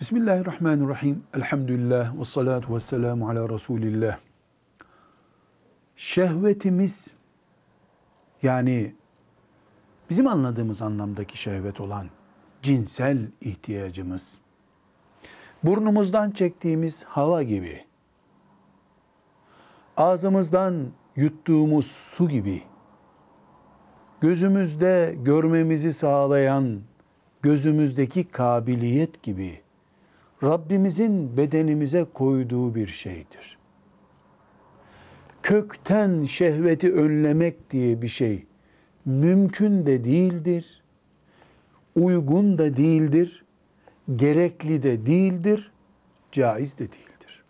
Bismillahirrahmanirrahim. Elhamdülillah ve salatu ve selamu ala Resulillah. Şehvetimiz yani bizim anladığımız anlamdaki şehvet olan cinsel ihtiyacımız burnumuzdan çektiğimiz hava gibi ağzımızdan yuttuğumuz su gibi gözümüzde görmemizi sağlayan gözümüzdeki kabiliyet gibi Rabbimizin bedenimize koyduğu bir şeydir. Kökten şehveti önlemek diye bir şey mümkün de değildir, uygun da değildir, gerekli de değildir, caiz de değildir.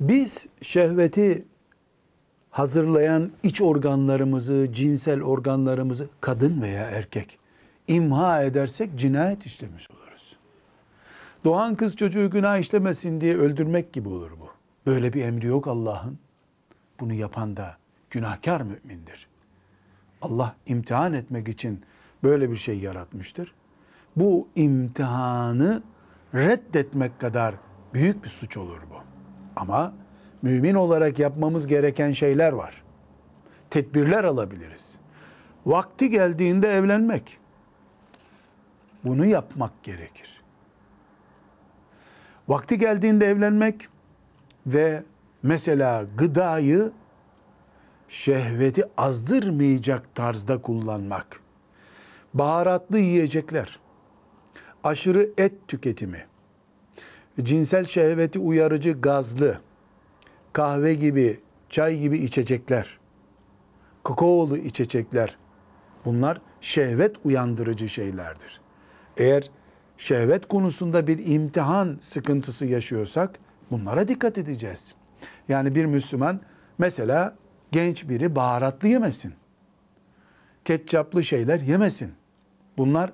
Biz şehveti hazırlayan iç organlarımızı, cinsel organlarımızı kadın veya erkek imha edersek cinayet işlemiş oluruz. Doğan kız çocuğu günah işlemesin diye öldürmek gibi olur bu. Böyle bir emri yok Allah'ın. Bunu yapan da günahkar mümindir. Allah imtihan etmek için böyle bir şey yaratmıştır. Bu imtihanı reddetmek kadar büyük bir suç olur bu. Ama mümin olarak yapmamız gereken şeyler var. Tedbirler alabiliriz. Vakti geldiğinde evlenmek. Bunu yapmak gerekir. Vakti geldiğinde evlenmek ve mesela gıdayı şehveti azdırmayacak tarzda kullanmak. Baharatlı yiyecekler, aşırı et tüketimi, cinsel şehveti uyarıcı gazlı, kahve gibi, çay gibi içecekler, kakaolu içecekler bunlar şehvet uyandırıcı şeylerdir. Eğer şehvet konusunda bir imtihan sıkıntısı yaşıyorsak bunlara dikkat edeceğiz. Yani bir Müslüman mesela genç biri baharatlı yemesin. Ketçaplı şeyler yemesin. Bunlar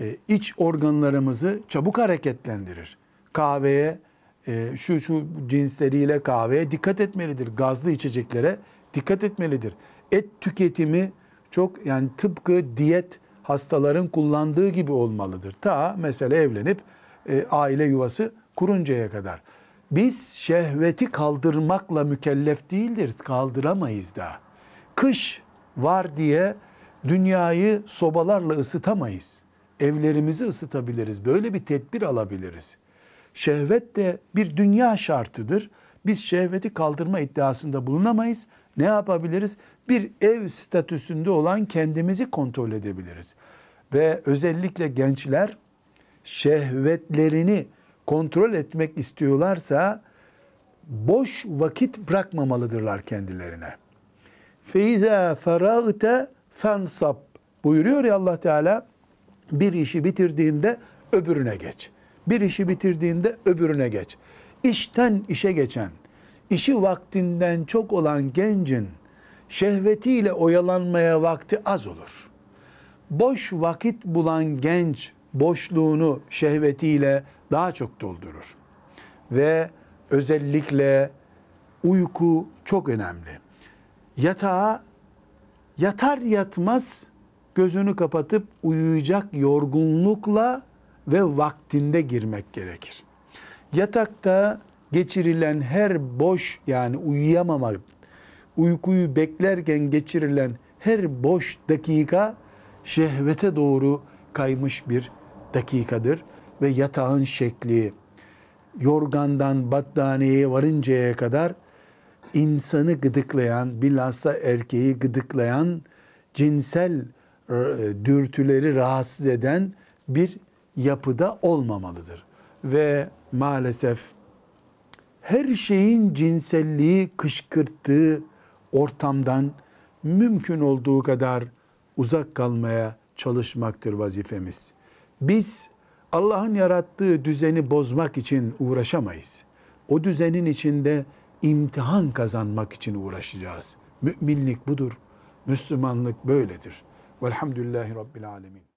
e, iç organlarımızı çabuk hareketlendirir. Kahveye, e, şu şu cinsleriyle kahveye dikkat etmelidir. Gazlı içeceklere dikkat etmelidir. Et tüketimi çok yani tıpkı diyet hastaların kullandığı gibi olmalıdır. Ta mesela evlenip e, aile yuvası kuruncaya kadar. Biz şehveti kaldırmakla mükellef değildir. Kaldıramayız da. Kış var diye dünyayı sobalarla ısıtamayız. Evlerimizi ısıtabiliriz. Böyle bir tedbir alabiliriz. Şehvet de bir dünya şartıdır. Biz şehveti kaldırma iddiasında bulunamayız. Ne yapabiliriz? Bir ev statüsünde olan kendimizi kontrol edebiliriz. Ve özellikle gençler şehvetlerini kontrol etmek istiyorlarsa boş vakit bırakmamalıdırlar kendilerine. Feiza feragte fensab buyuruyor ya Allah Teala bir işi bitirdiğinde öbürüne geç. Bir işi bitirdiğinde öbürüne geç. İşten işe geçen, işi vaktinden çok olan gencin şehvetiyle oyalanmaya vakti az olur. Boş vakit bulan genç boşluğunu şehvetiyle daha çok doldurur. Ve özellikle uyku çok önemli. Yatağa yatar yatmaz gözünü kapatıp uyuyacak yorgunlukla ve vaktinde girmek gerekir. Yatakta geçirilen her boş yani uyuyamamak, uykuyu beklerken geçirilen her boş dakika şehvete doğru kaymış bir dakikadır ve yatağın şekli yorgandan battaniyeye varıncaya kadar insanı gıdıklayan, bilhassa erkeği gıdıklayan cinsel e, dürtüleri rahatsız eden bir yapıda olmamalıdır. Ve maalesef her şeyin cinselliği kışkırttığı ortamdan mümkün olduğu kadar uzak kalmaya çalışmaktır vazifemiz. Biz Allah'ın yarattığı düzeni bozmak için uğraşamayız. O düzenin içinde imtihan kazanmak için uğraşacağız. Müminlik budur. Müslümanlık böyledir. Velhamdülillahi Rabbil Alemin.